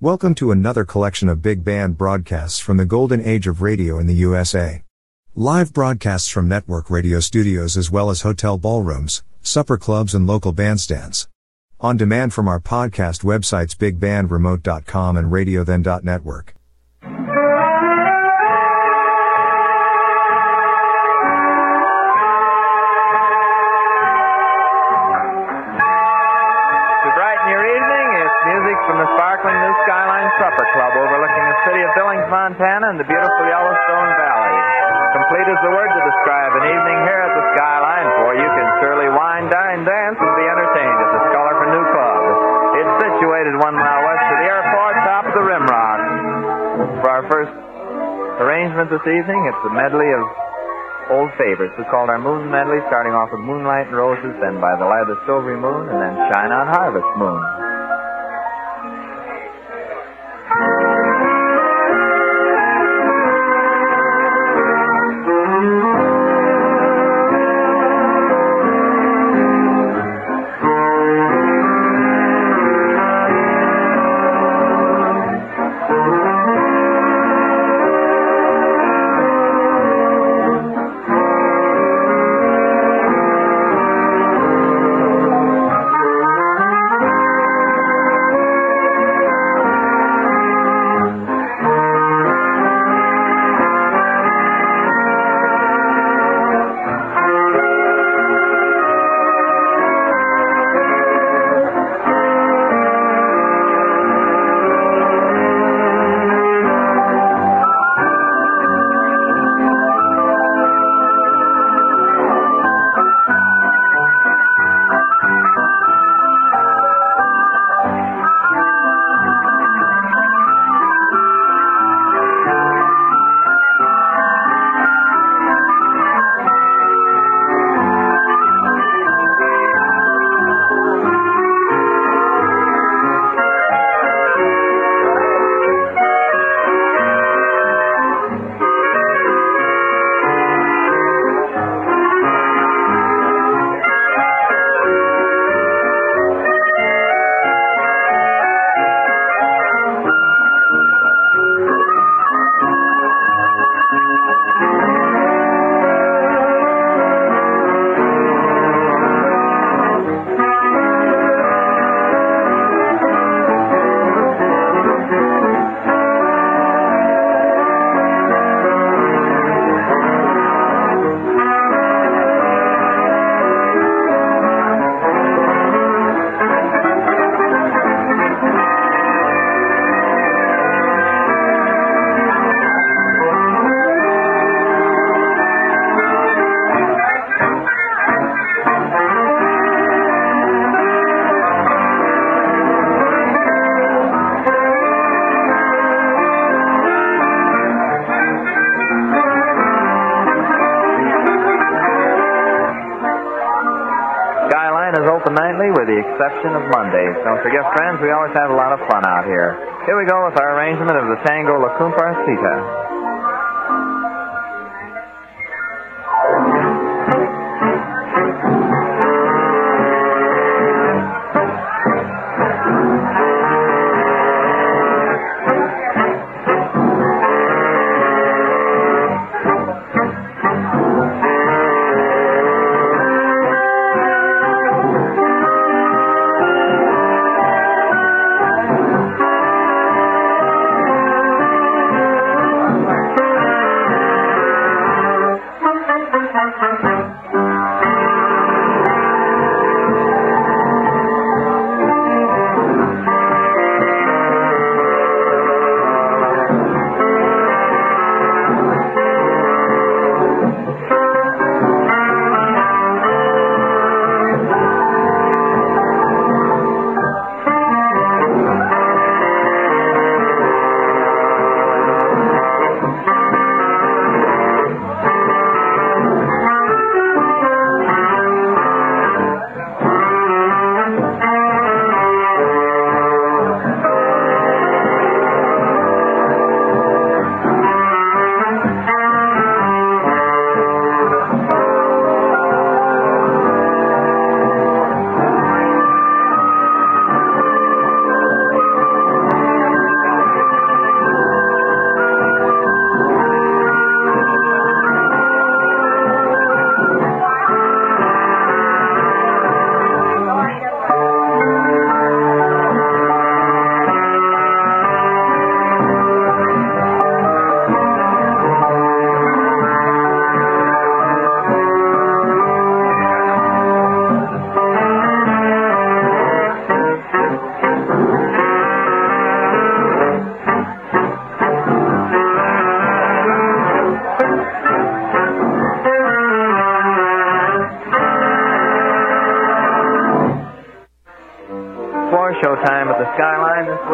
Welcome to another collection of big band broadcasts from the golden age of radio in the USA. Live broadcasts from network radio studios as well as hotel ballrooms, supper clubs and local bandstands. On demand from our podcast websites bigbandremote.com and radiothen.network. Montana and the beautiful Yellowstone Valley. Complete is the word to describe an evening here at the Skyline, for you can surely wine, dine, dance, and be entertained at the Scholar for New Club. It's situated one mile west of the airport, top of the Rimrock. For our first arrangement this evening, it's a medley of old favorites. We called our moon medley, starting off with Moonlight and Roses, then By the Light of the Silvery Moon, and then Shine on Harvest Moon. Exception of Mondays. Don't forget, friends, we always have a lot of fun out here. Here we go with our arrangement of the tango La Cumparsita.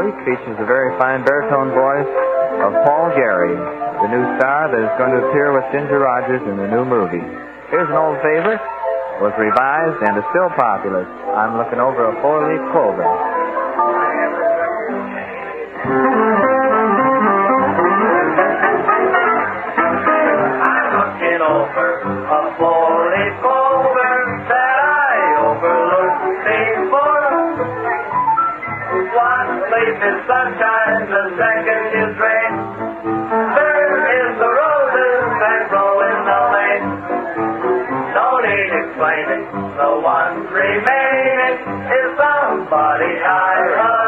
Week features the very fine baritone voice of Paul Gary, the new star that is going to appear with Ginger Rogers in the new movie. Here's an old favorite, was revised and is still popular. I'm looking over a four-leaf clover. The one remaining is somebody I adore.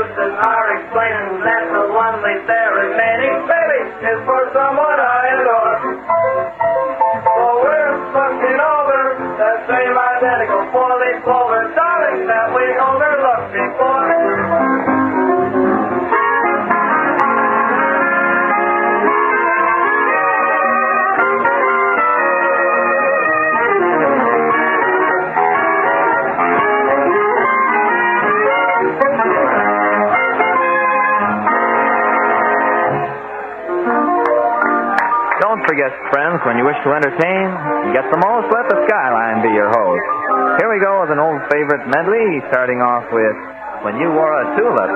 Explaining that the one leaf there remaining, baby, is for forget, friends, when you wish to entertain, you get the most, let the skyline be your host. Here we go with an old favorite medley, starting off with When You Wore a Tulip.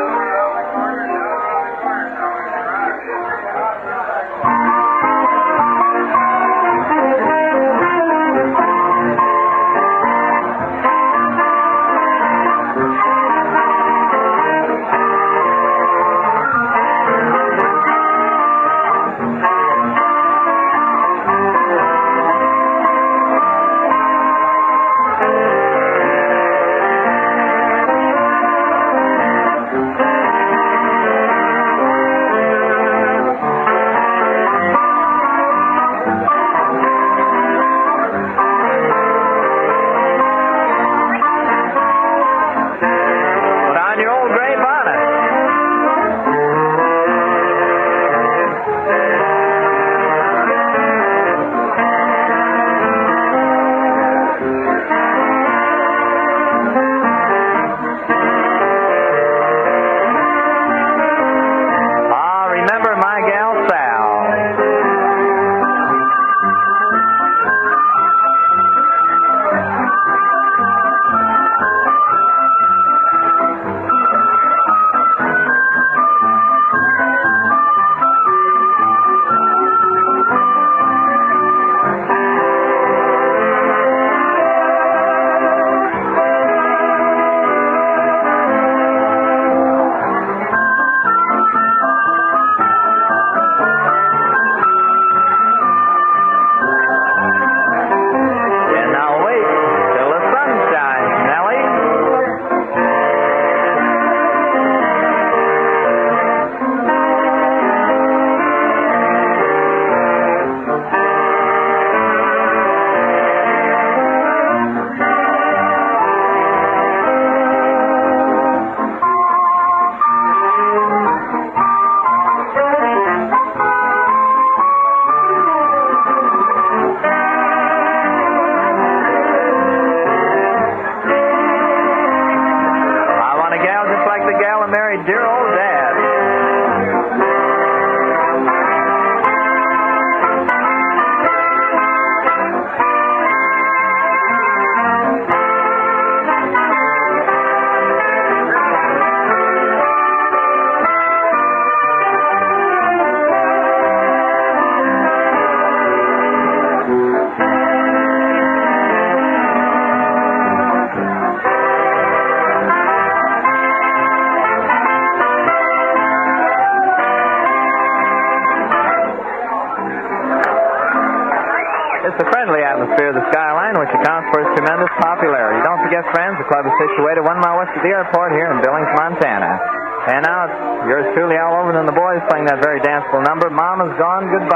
The airport here in Billings, Montana. And now yours truly, Al Overton and the boys playing that very danceable number, Mama's Gone Goodbye.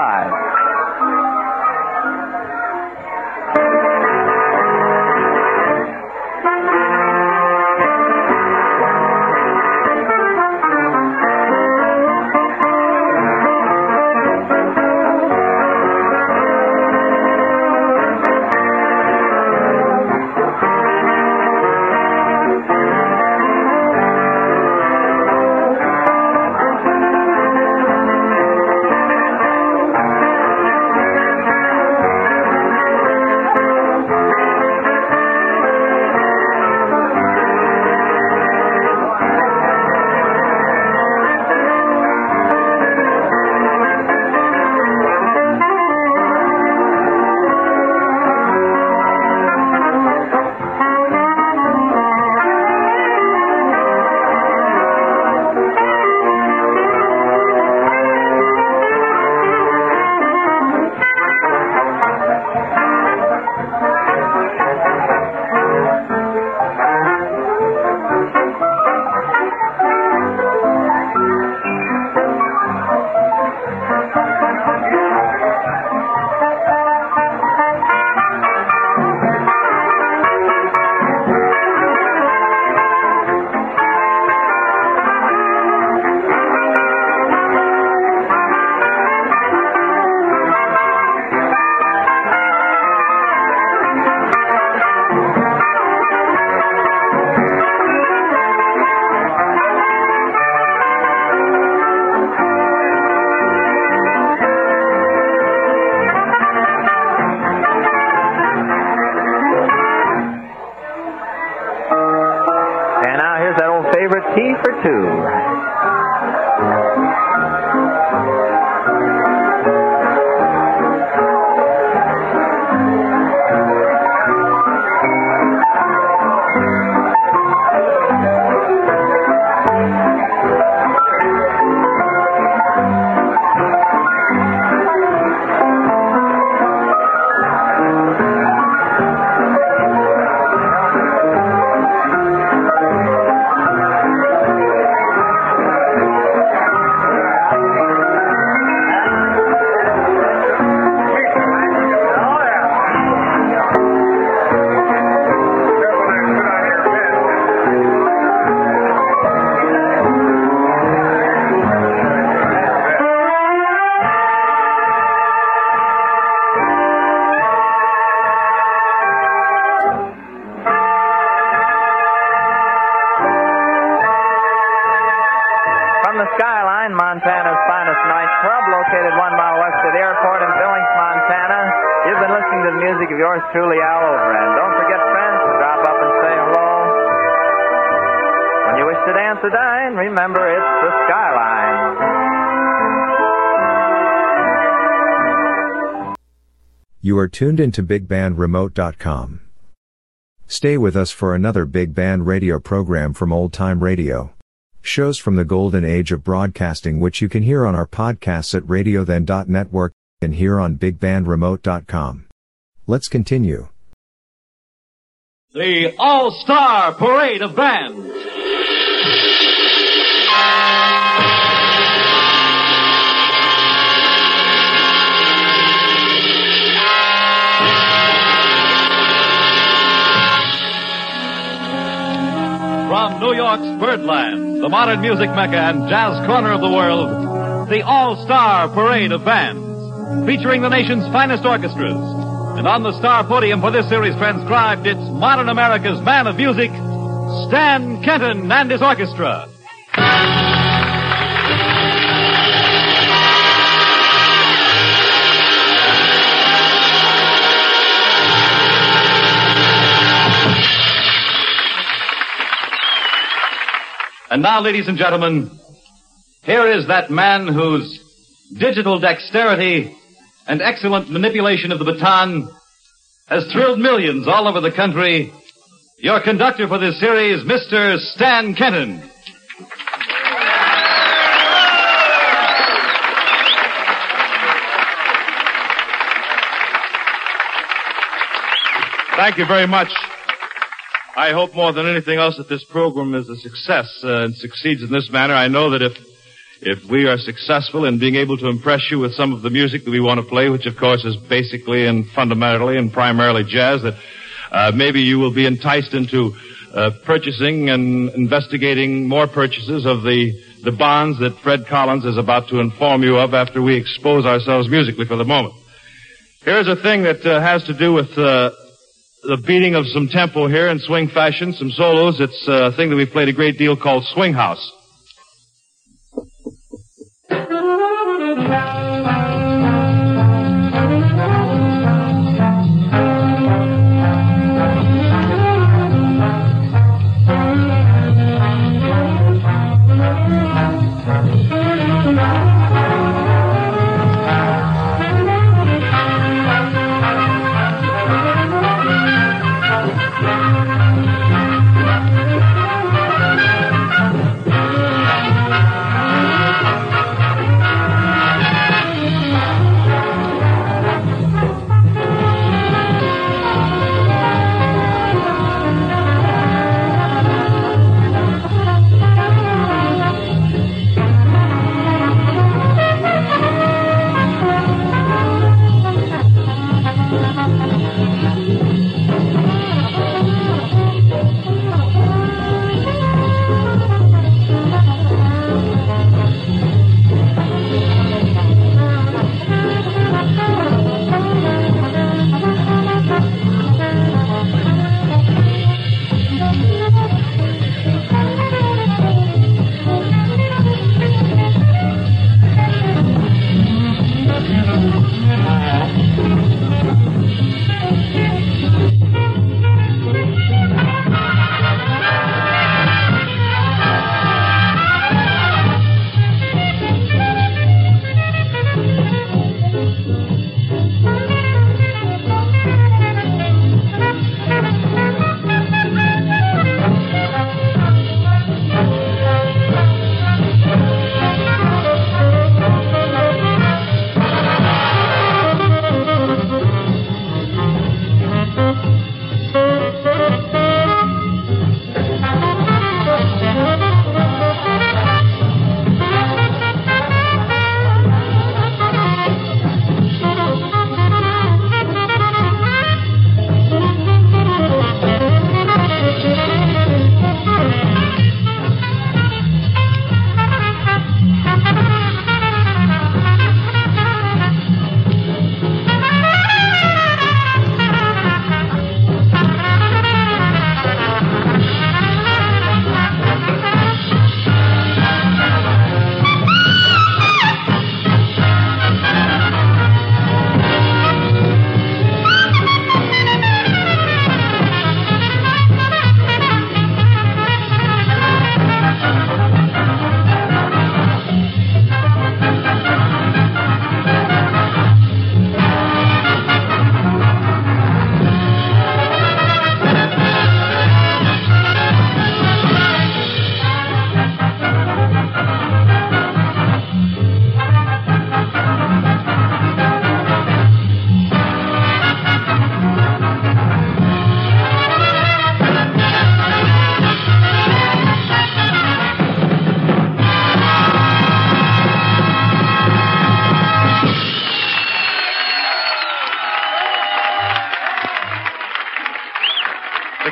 Tuned into BigBandRemote.com. Stay with us for another Big Band radio program from Old Time Radio. Shows from the golden age of broadcasting which you can hear on our podcasts at radiothen.network and here on BigBandRemote.com. Let's continue. The All-Star Parade of Bands. From New York's Birdland, the modern music mecca and jazz corner of the world, the All-Star Parade of Bands, featuring the nation's finest orchestras. And on the star podium for this series transcribed, it's modern America's man of music, Stan Kenton and his orchestra. And now, ladies and gentlemen, here is that man whose digital dexterity and excellent manipulation of the baton has thrilled millions all over the country. Your conductor for this series, Mr. Stan Kenton. Thank you very much. I hope more than anything else that this program is a success uh, and succeeds in this manner. I know that if if we are successful in being able to impress you with some of the music that we want to play, which of course is basically and fundamentally and primarily jazz, that uh, maybe you will be enticed into uh, purchasing and investigating more purchases of the the bonds that Fred Collins is about to inform you of after we expose ourselves musically for the moment. Here's a thing that uh, has to do with uh, the beating of some tempo here in swing fashion, some solos. It's a thing that we've played a great deal called Swing House.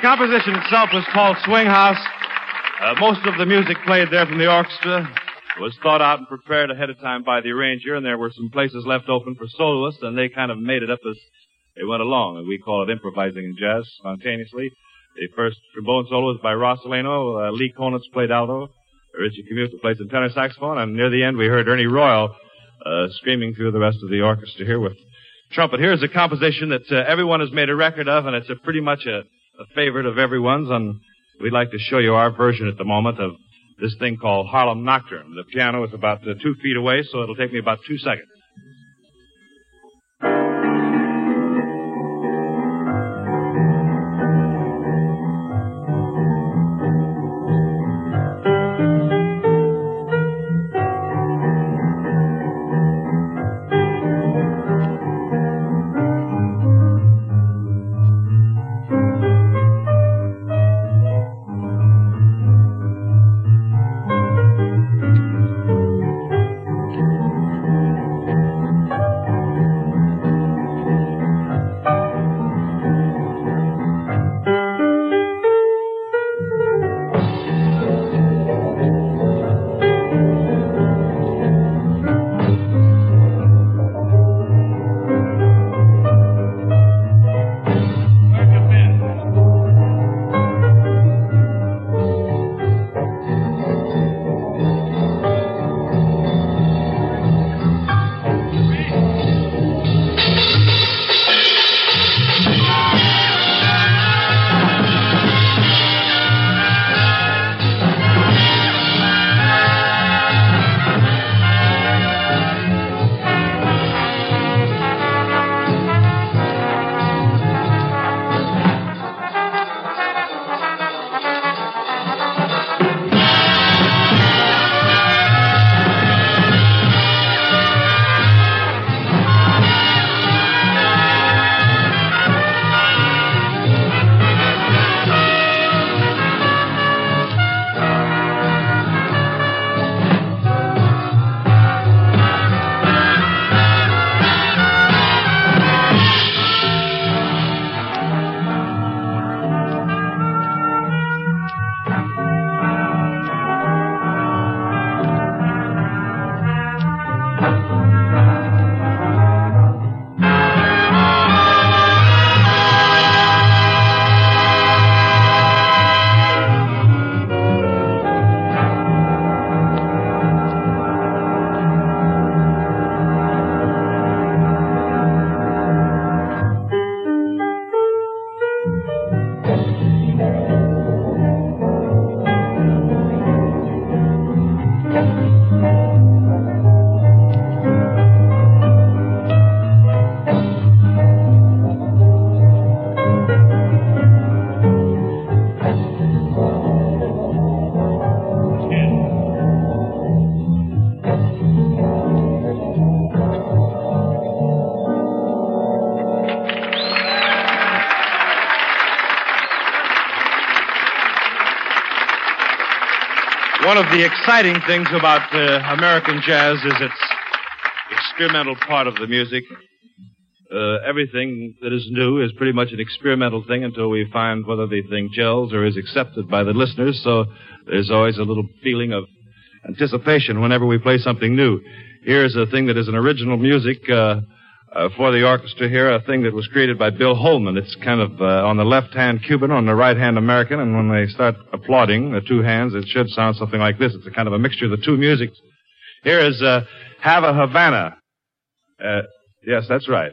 Composition itself was called Swing House. Uh, most of the music played there from the orchestra was thought out and prepared ahead of time by the arranger, and there were some places left open for soloists, and they kind of made it up as they went along. And we call it improvising in jazz spontaneously. The first trombone solo was by Rosolino. Uh, Lee Konitz played alto. Richie Kamuca played some tenor saxophone, and near the end we heard Ernie Royal uh, screaming through the rest of the orchestra here with trumpet. Here's a composition that uh, everyone has made a record of, and it's a pretty much a, a favorite of everyone's, and we'd like to show you our version at the moment of this thing called Harlem Nocturne. The piano is about uh, two feet away, so it'll take me about two seconds. One of the exciting things about uh, American jazz is its experimental part of the music. Uh, everything that is new is pretty much an experimental thing until we find whether the thing gels or is accepted by the listeners. So there's always a little feeling of anticipation whenever we play something new. Here's a thing that is an original music uh, uh, for the orchestra here, a thing that was created by Bill Holman. It's kind of uh, on the left hand Cuban, on the right hand American, and when they start applauding the two hands, it should sound something like this. It's a kind of a mixture of the two musics. Here is uh, Have a Havana. Uh, yes, that's right.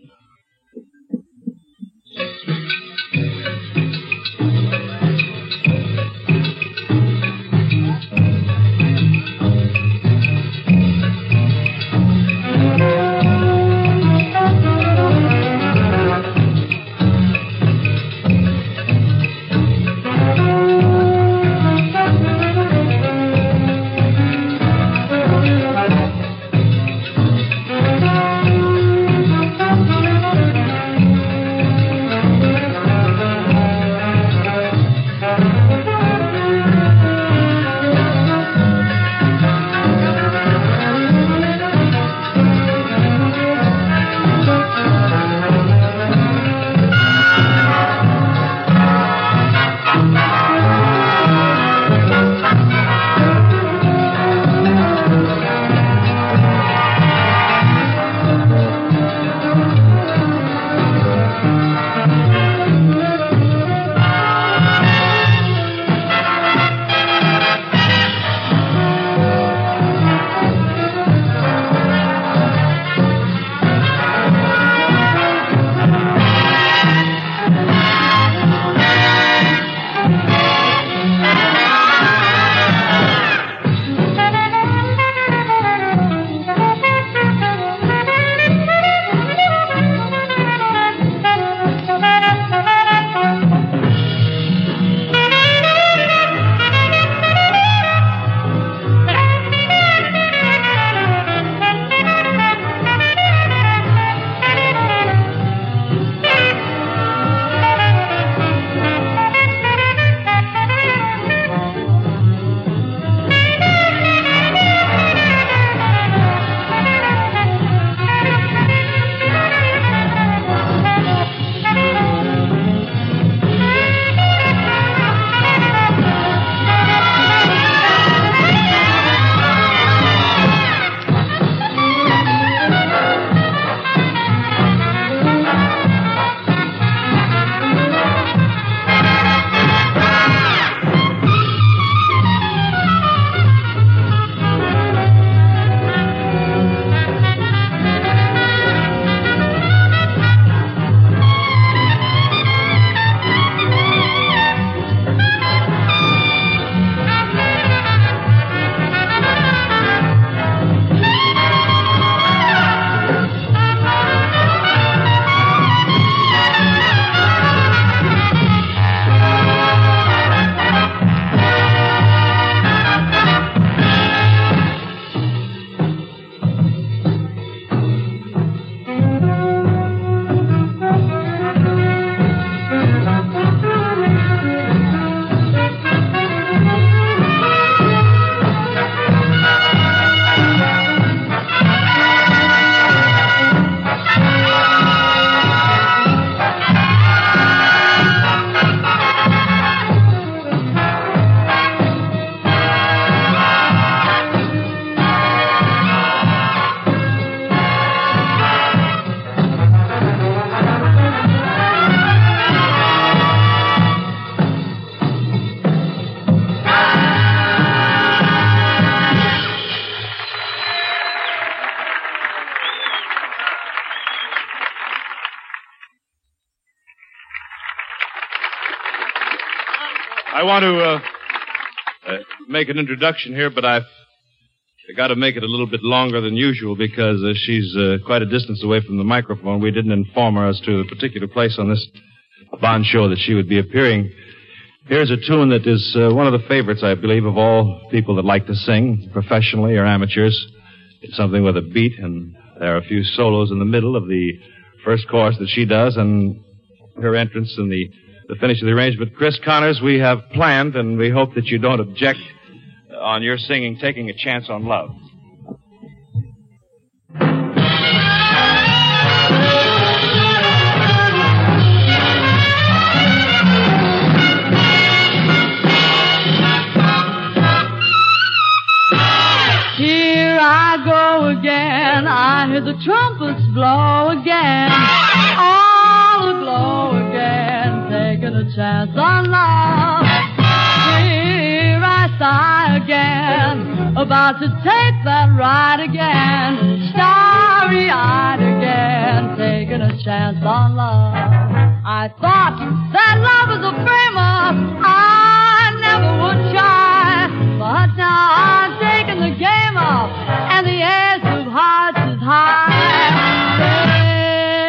Want to uh, uh, make an introduction here, but I've got to make it a little bit longer than usual because uh, she's uh, quite a distance away from the microphone. We didn't inform her as to the particular place on this Bond show that she would be appearing. Here's a tune that is uh, one of the favorites, I believe, of all people that like to sing, professionally or amateurs. It's something with a beat, and there are a few solos in the middle of the first chorus that she does, and her entrance in the the finish of the arrangement. Chris Connors, we have planned, and we hope that you don't object, uh, on your singing Taking a Chance on Love. Here I go again. I hear the trumpets blow again. All aglow. Taking a chance on love. Here I sigh again. About to take that ride again. Starry eyed again. Taking a chance on love. I thought that love was a famous. I never would try. But now I'm taking the game up. And the ace of hearts is high.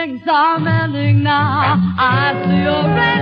Things are mending now. I see a rainbow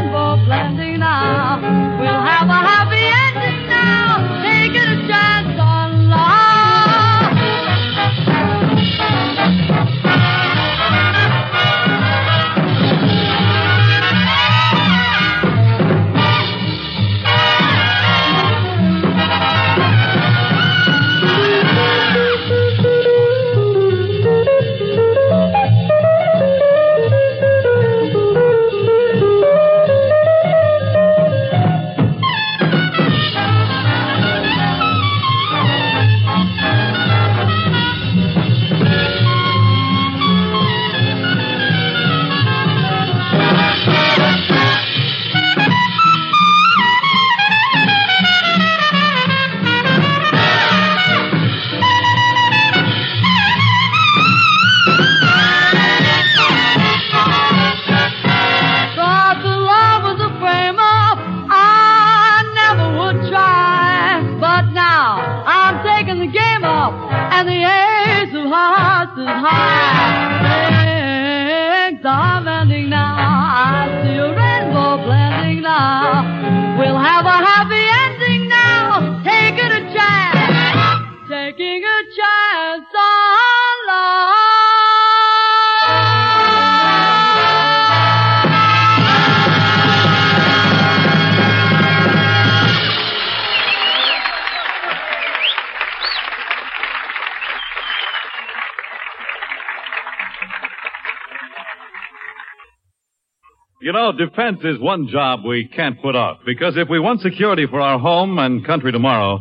defense is one job we can't put off because if we want security for our home and country tomorrow,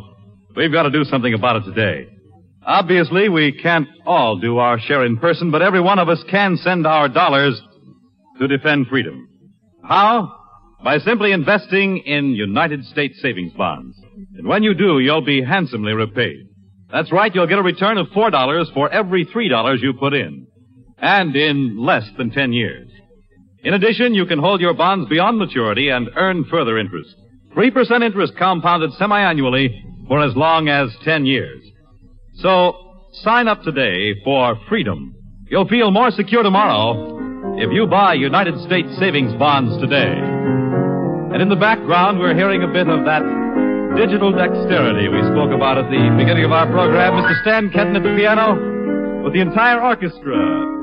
we've got to do something about it today. Obviously, we can't all do our share in person, but every one of us can send our dollars to defend freedom. How? By simply investing in United States savings bonds. And when you do, you'll be handsomely repaid. That's right, you'll get a return of $4 for every $3 you put in. And in less than 10 years. In addition, you can hold your bonds beyond maturity and earn further interest. 3% interest compounded semi-annually for as long as 10 years. So, sign up today for freedom. You'll feel more secure tomorrow if you buy United States savings bonds today. And in the background, we're hearing a bit of that digital dexterity we spoke about at the beginning of our program. Mr. Stan Kenton at the piano with the entire orchestra.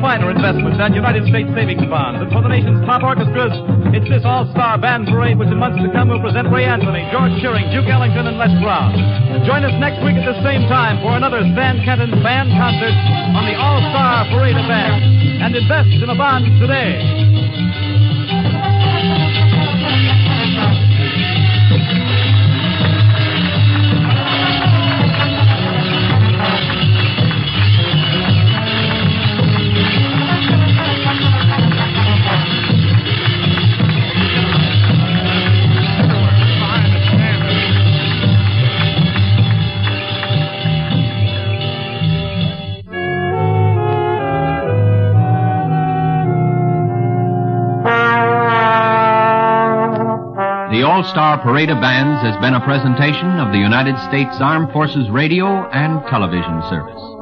Finer investment than United States savings bonds. And for the nation's top orchestras, it's this all-star band parade which in months to come will present Ray Anthony, George Shearing, Duke Ellington, and Les Brown. Join us next week at the same time for another Stan Kenton band concert on the All-Star Parade Bands. And invest in a bond today. All Star Parade of Bands has been a presentation of the United States Armed Forces Radio and Television Service.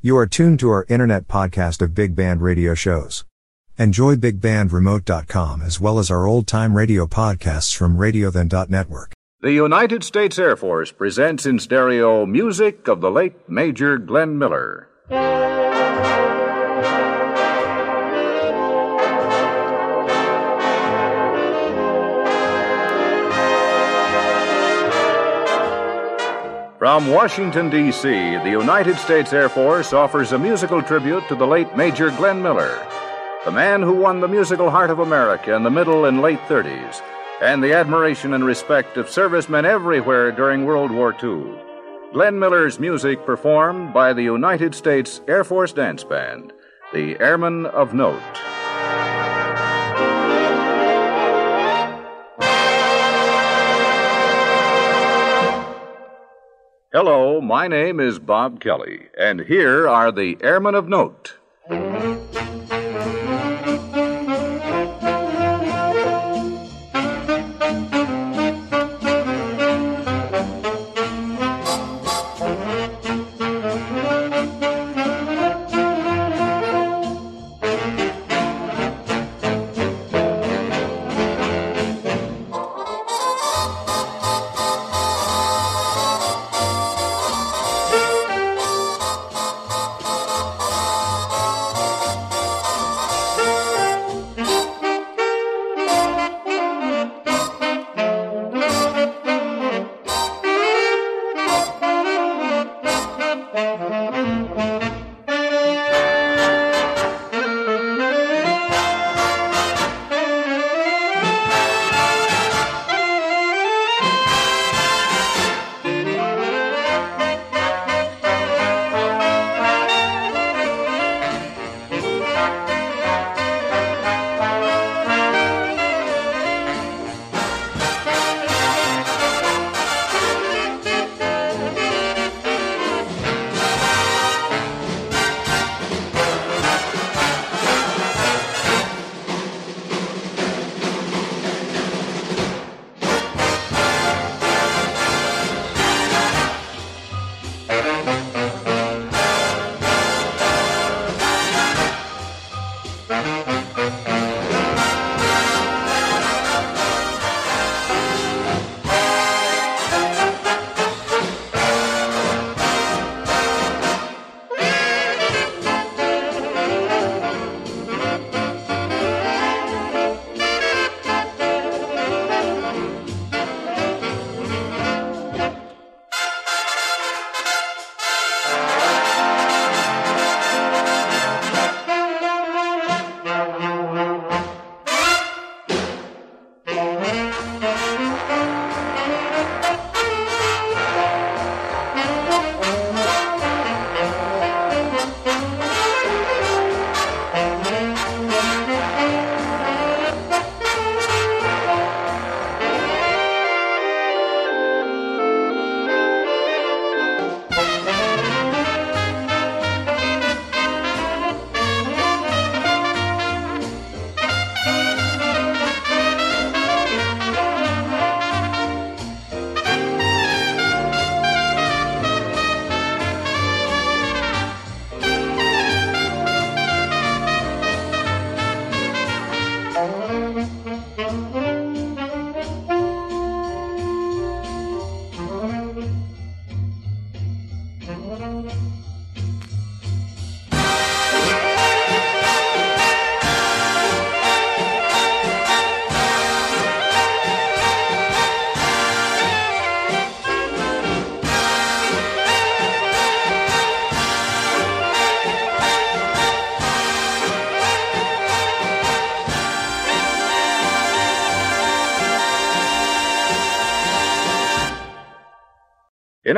You are tuned to our internet podcast of Big Band radio shows. Enjoy bigbandremote.com as well as our old time radio podcasts from radiothen.network. The United States Air Force presents in stereo music of the late Major Glenn Miller. From Washington, D.C., the United States Air Force offers a musical tribute to the late Major Glenn Miller, the man who won the musical heart of America in the middle and late 30s, and the admiration and respect of servicemen everywhere during World War II. Glenn Miller's music performed by the United States Air Force Dance Band, the Airmen of Note. Hello, my name is Bob Kelly, and here are the Airmen of Note.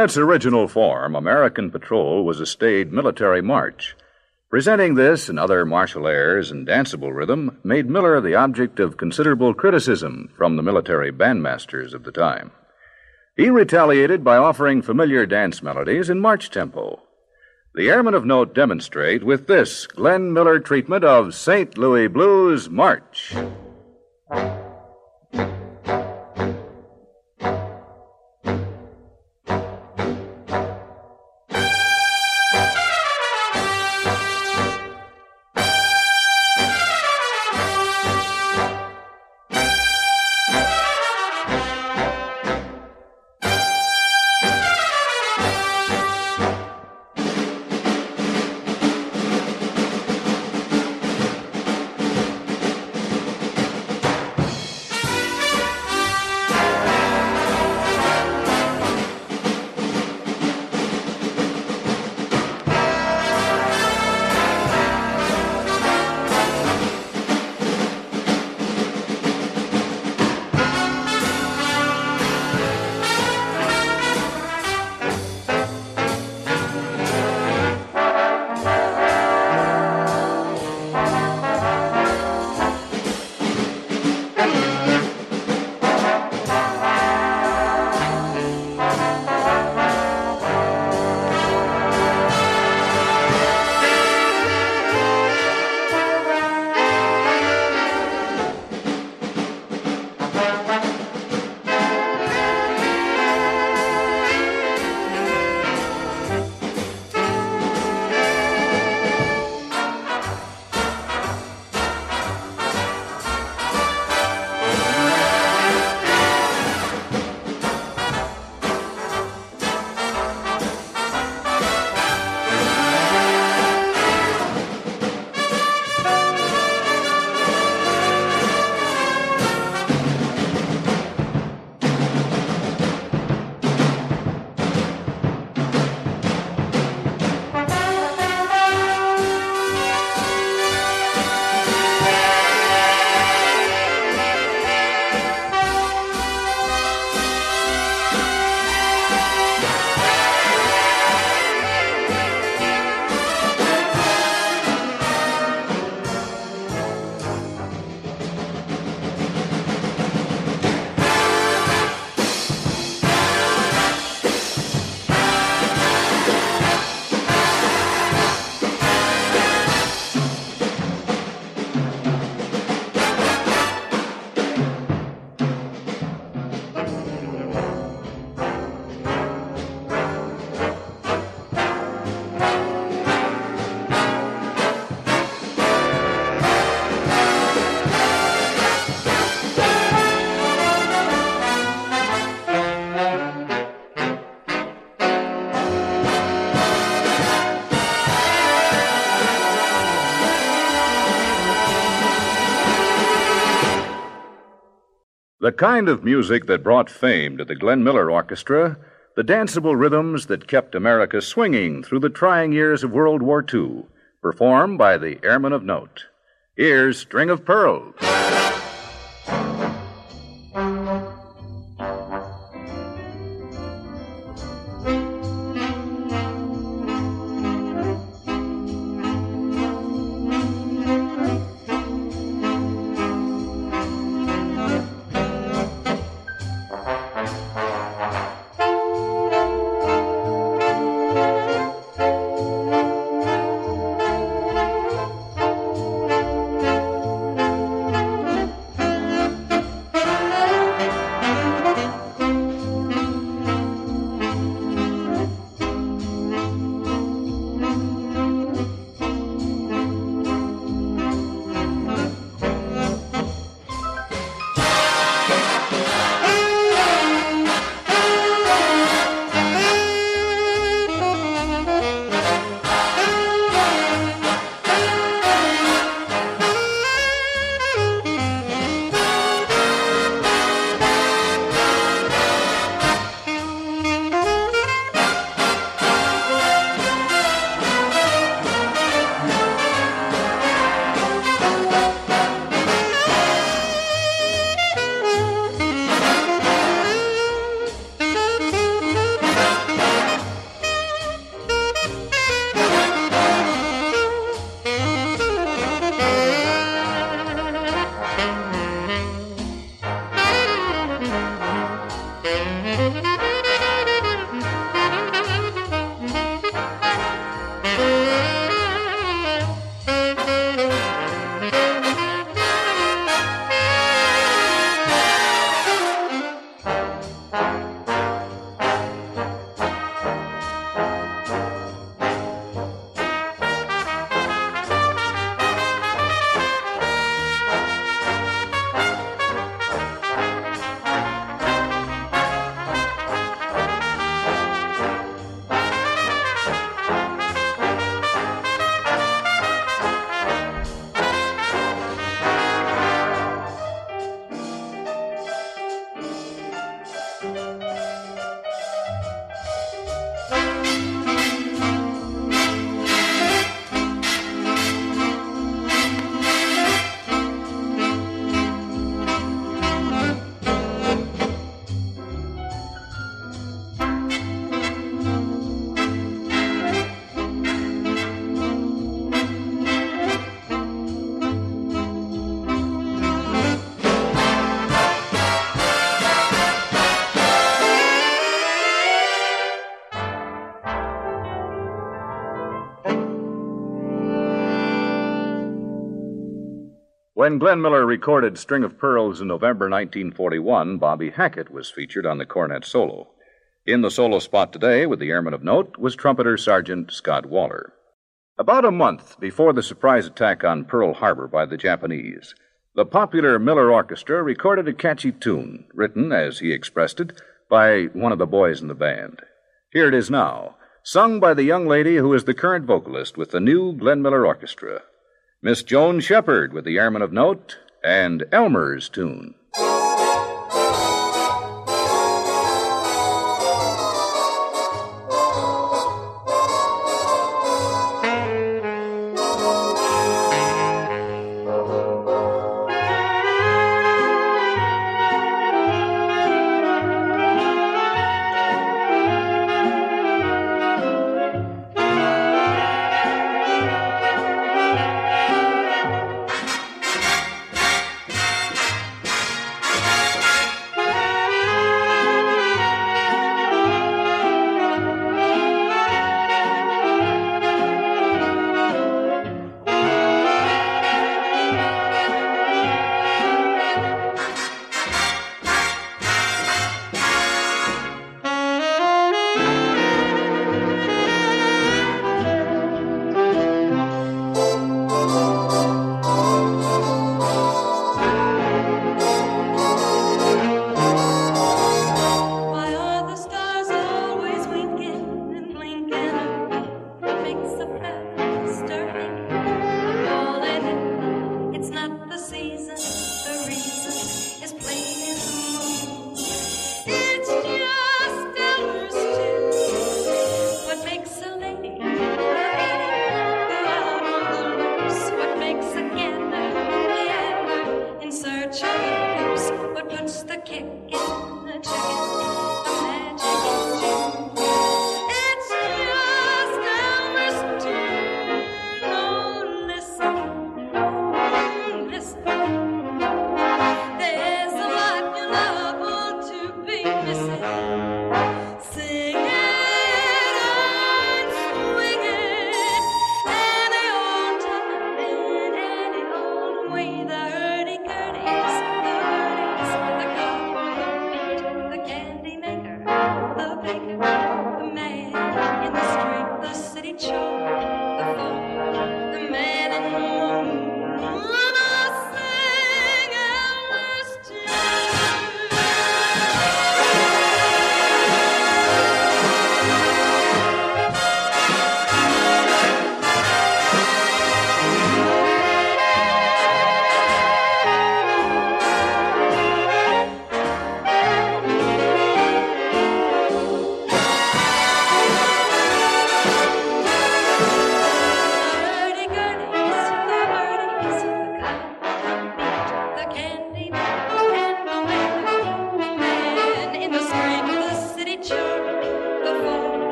Its original form, American Patrol was a staid military march. Presenting this and other martial airs and danceable rhythm made Miller the object of considerable criticism from the military bandmasters of the time. He retaliated by offering familiar dance melodies in march tempo. The Airmen of Note demonstrate with this Glenn Miller treatment of St. Louis Blues March. The kind of music that brought fame to the Glenn Miller Orchestra, the danceable rhythms that kept America swinging through the trying years of World War II, performed by the Airmen of Note. Here's String of Pearls. When Glenn Miller recorded String of Pearls in November 1941, Bobby Hackett was featured on the cornet solo. In the solo spot today, with the airman of note, was trumpeter Sergeant Scott Waller. About a month before the surprise attack on Pearl Harbor by the Japanese, the popular Miller Orchestra recorded a catchy tune, written, as he expressed it, by one of the boys in the band. Here it is now, sung by the young lady who is the current vocalist with the new Glenn Miller Orchestra, Miss Joan Shepard with the Airman of Note and Elmer's tune.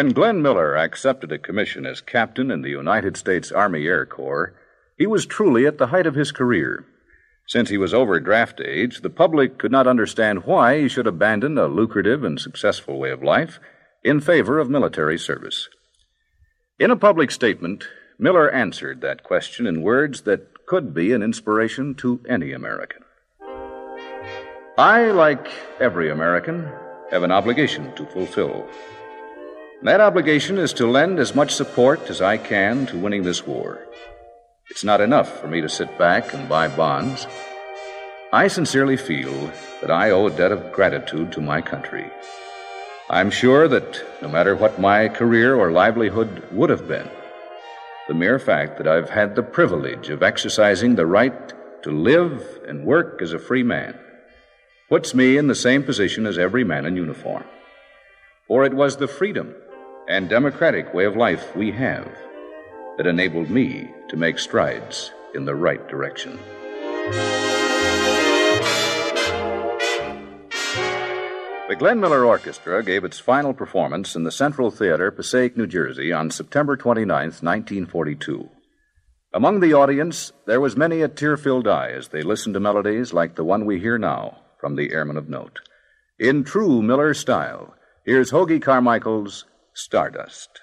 When Glenn Miller accepted a commission as captain in the United States Army Air Corps, he was truly at the height of his career. Since he was over draft age, the public could not understand why he should abandon a lucrative and successful way of life in favor of military service. In a public statement, Miller answered that question in words that could be an inspiration to any American. I, like every American, have an obligation to fulfill. That obligation is to lend as much support as I can to winning this war. It's not enough for me to sit back and buy bonds. I sincerely feel that I owe a debt of gratitude to my country. I'm sure that no matter what my career or livelihood would have been, the mere fact that I've had the privilege of exercising the right to live and work as a free man puts me in the same position as every man in uniform. For it was the freedom and democratic way of life we have that enabled me to make strides in the right direction. The Glenn Miller Orchestra gave its final performance in the Central Theater, Passaic, New Jersey, on September 29, 1942. Among the audience, there was many a tear filled eye as they listened to melodies like the one we hear now from the Airman of Note. In true Miller style, here's Hoagy Carmichael's Stardust.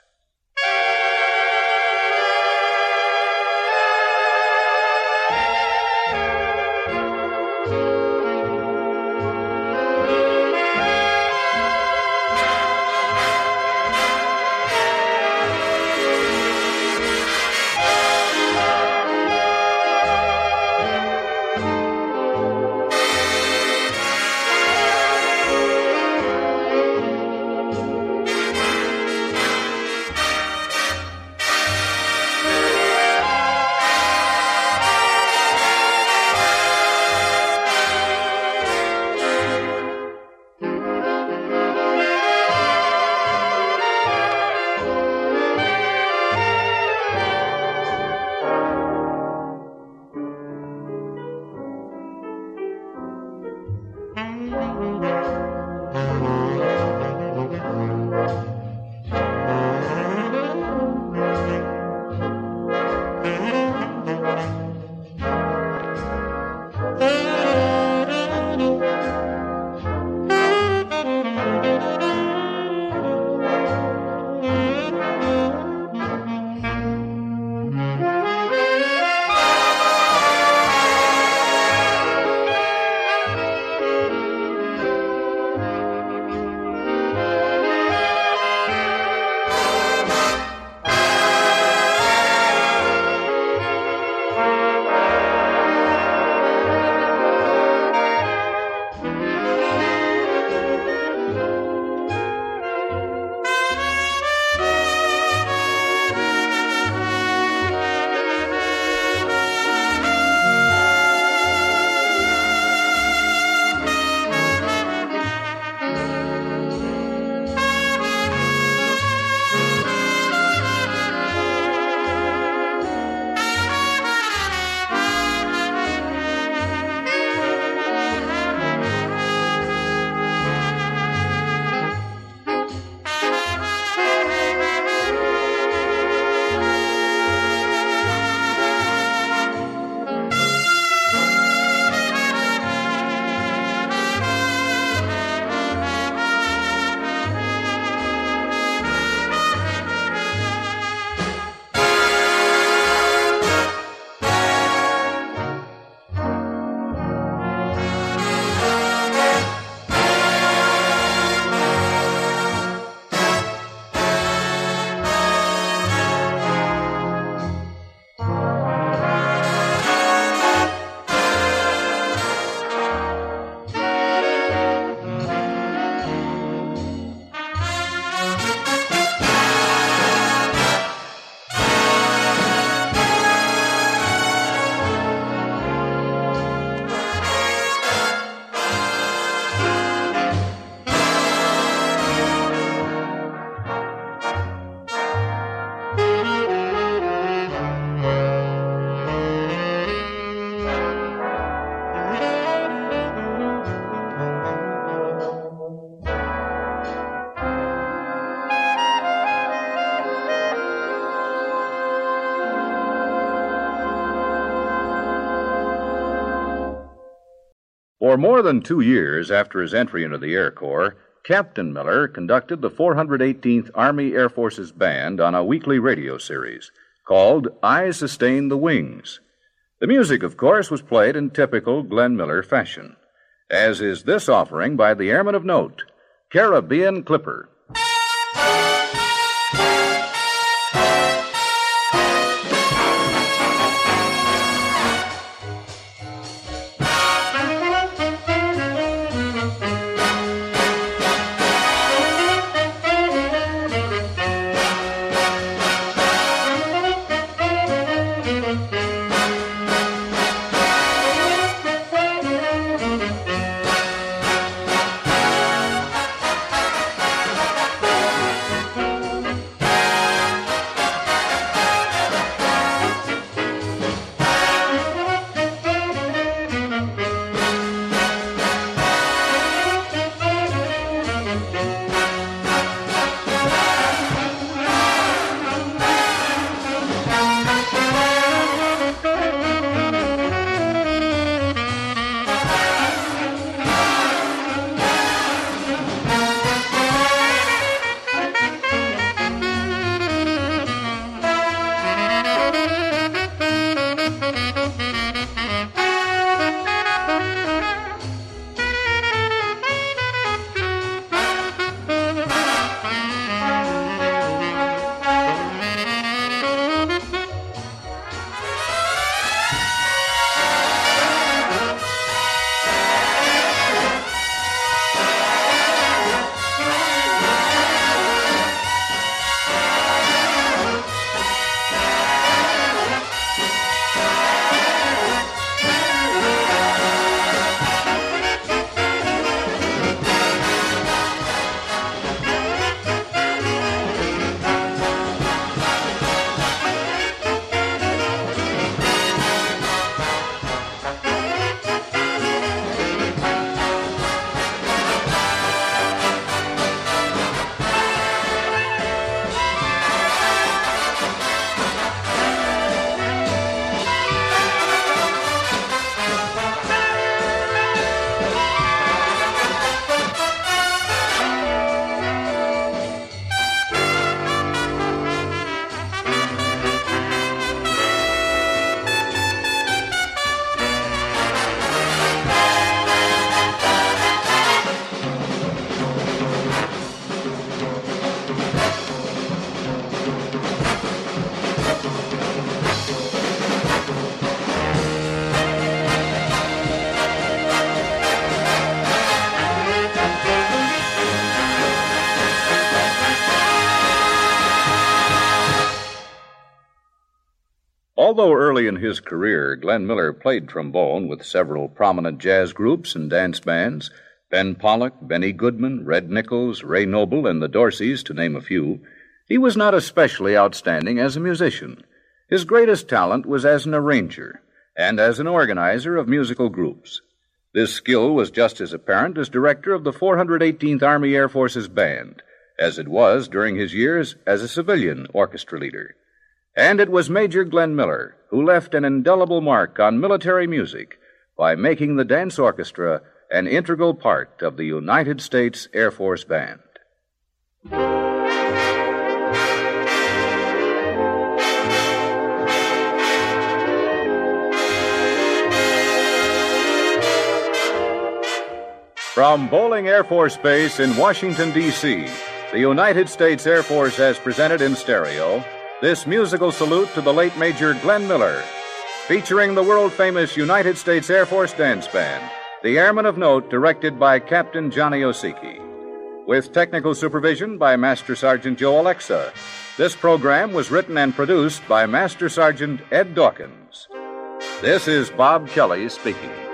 For more than two years after his entry into the Air Corps, Captain Miller conducted the 418th Army Air Forces Band on a weekly radio series called I Sustain the Wings. The music, of course, was played in typical Glenn Miller fashion, as is this offering by the Airman of Note, Caribbean Clipper. Although early in his career, Glenn Miller played trombone with several prominent jazz groups and dance bands Ben Pollack, Benny Goodman, Red Nichols, Ray Noble, and the Dorseys, to name a few, he was not especially outstanding as a musician. His greatest talent was as an arranger and as an organizer of musical groups. This skill was just as apparent as director of the 418th Army Air Force's band, as it was during his years as a civilian orchestra leader. And it was Major Glenn Miller who left an indelible mark on military music by making the dance orchestra an integral part of the United States Air Force Band. From Bolling Air Force Base in Washington, D.C., the United States Air Force has presented in stereo this musical salute to the late Major Glenn Miller, featuring the world famous United States Air Force Dance Band, the Airmen of Note, directed by Captain Johnny Osiki. With technical supervision by Master Sergeant Joe Alexa, this program was written and produced by Master Sergeant Ed Dawkins. This is Bob Kelly speaking.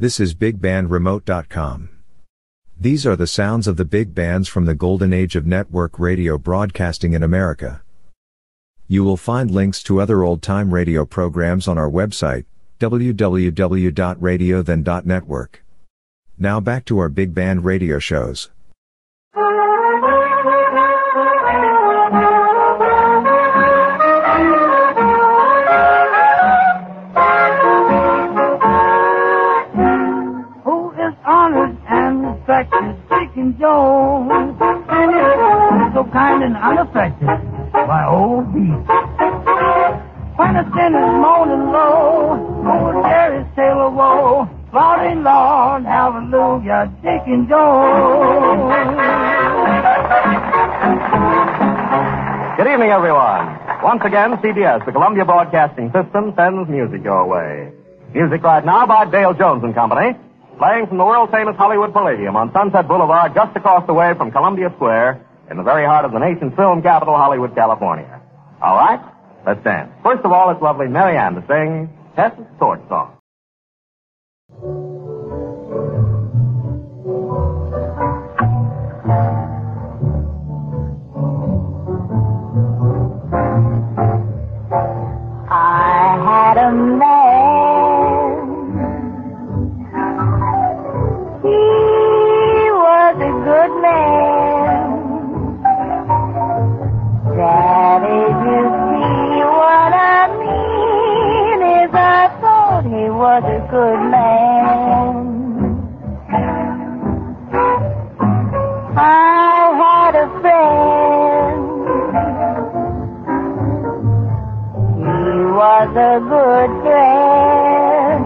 This is BigBandRemote.com. These are the sounds of the big bands from the golden age of network radio broadcasting in America. You will find links to other old time radio programs on our website, www.radiothen.network. Now back to our big band radio shows. Jones? And is so kind and unaffected by old beef. When a sinner's moaning low, woe, Lord, hallelujah, Jones. Good evening, everyone. Once again, CBS, the Columbia Broadcasting System, sends music your way. Music right now by Dale Jones and Company, playing from the world famous Hollywood Palladium on Sunset Boulevard, just across the way from Columbia Square, in the very heart of the nation's film capital, Hollywood, California. All right, let's dance. First of all, it's lovely Mary Ann to sing Tess's Torch Song. I had a man. Was a good friend.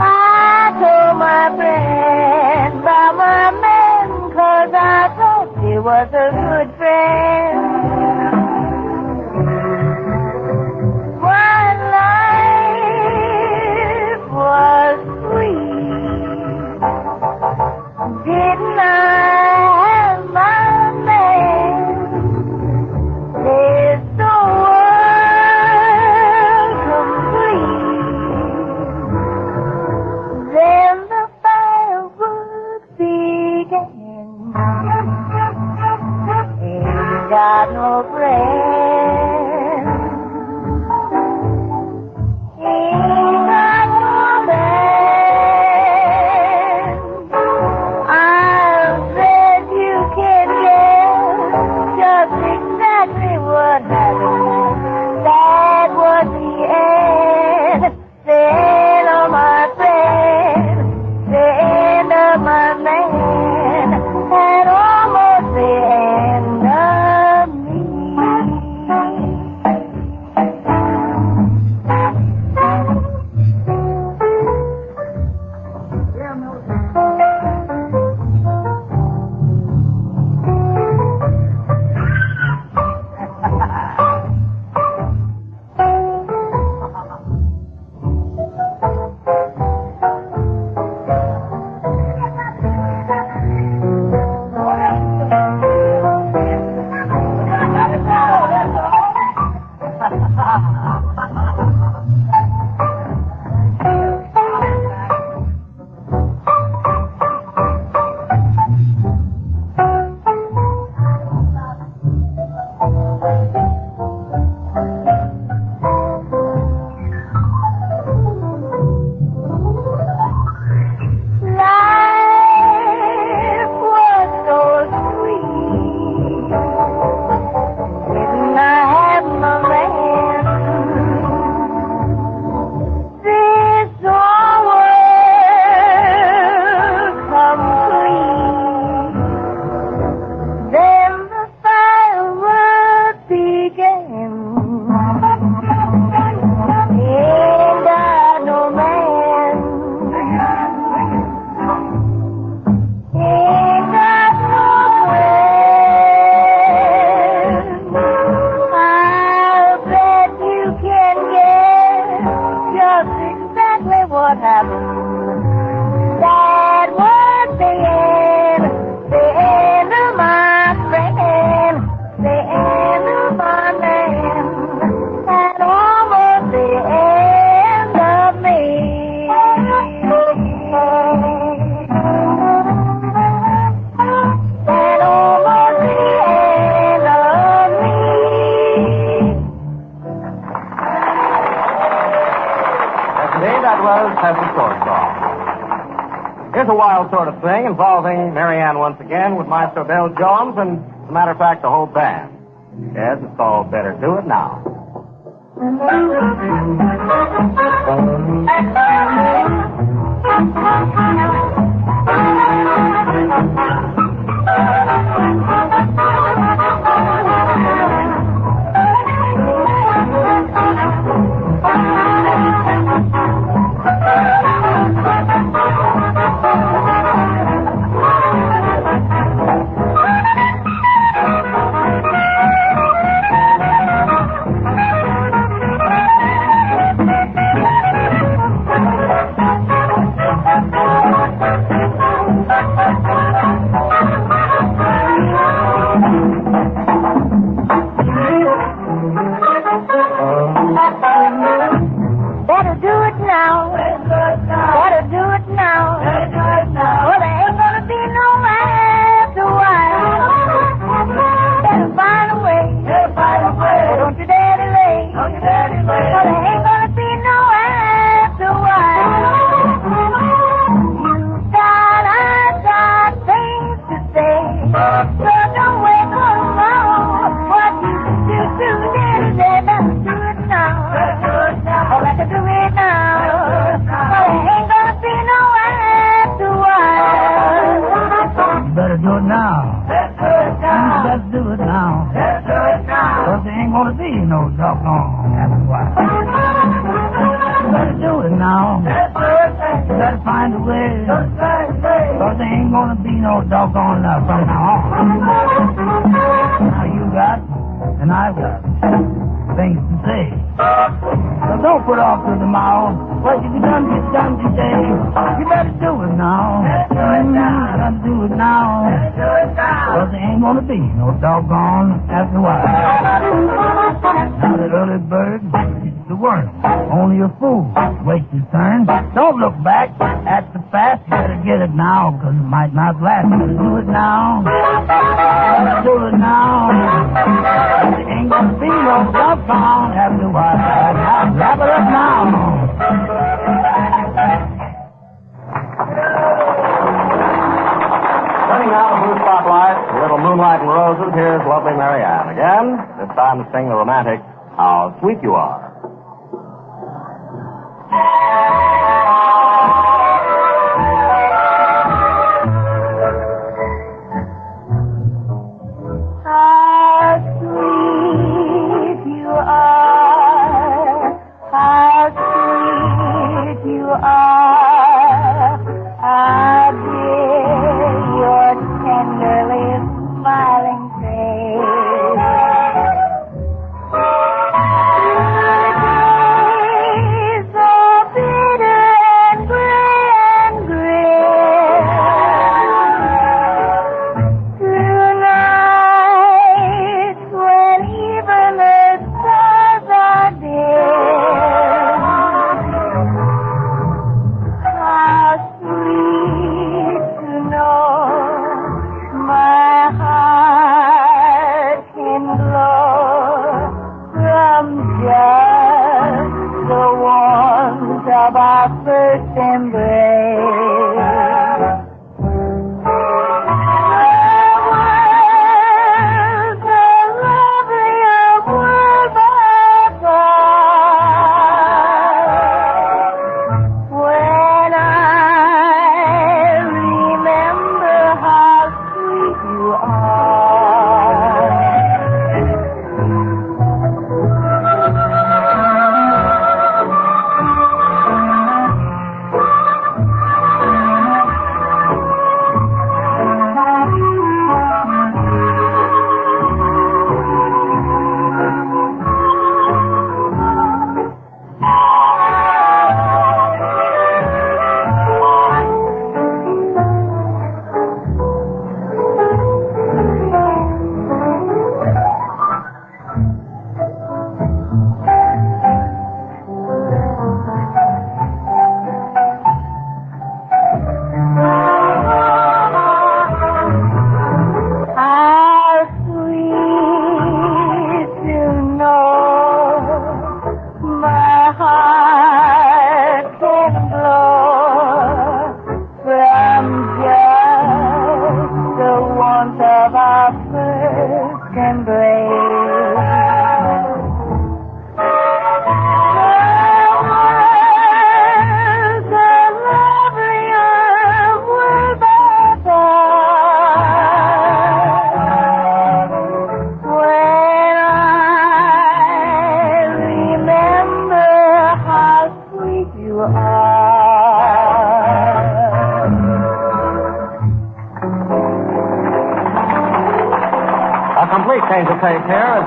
I told my friend about my man, cause I thought he was a good friend. Sort of thing involving Marianne once again with Maestro Bill Jones and, as a matter of fact, the whole band. Yes, it's all Better Do It Now. doggone love from now on. Now you got, and I've got things to say. So don't put off to tomorrow. What you done, get done today. You better do it now. Mm, You better do it now. Cause there ain't gonna be no doggone after a while. Now the early bird gets the worm. Only a fool waits his turn. Don't look back at the You better get it now, cause it might not last. Better do it now. Better do it now. There ain't gonna be no doggone after a while. Now wrap it up now. Turning now to Blue Spotlight, a little moonlight and roses, here's lovely Marianne. Again, this time to sing the romantic How Sweet You Are.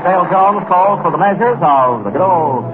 Dale Jones calls for the measures of the good old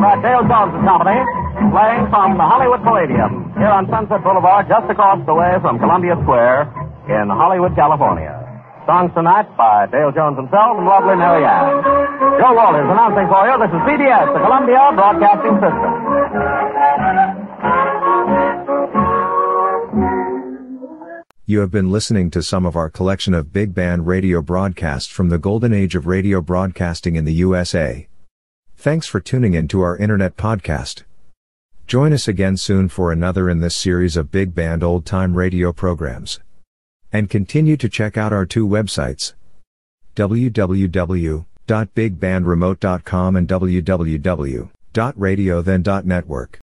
Jones and Company, playing from the Hollywood Palladium, here on Sunset Boulevard, just across the way from Columbia Square in Hollywood, California. Songs tonight by Dale Jones himself and lovely Mary Ann. Joe Walters announcing for you, this is CBS, the Columbia Broadcasting System. You have been listening to some of our collection of big band radio broadcasts from the golden age of radio broadcasting in the USA. Thanks for tuning in to our internet podcast. Join us again soon for another in this series of big band old time radio programs. And continue to check out our two websites www.bigbandremote.com and www.radiothen.network.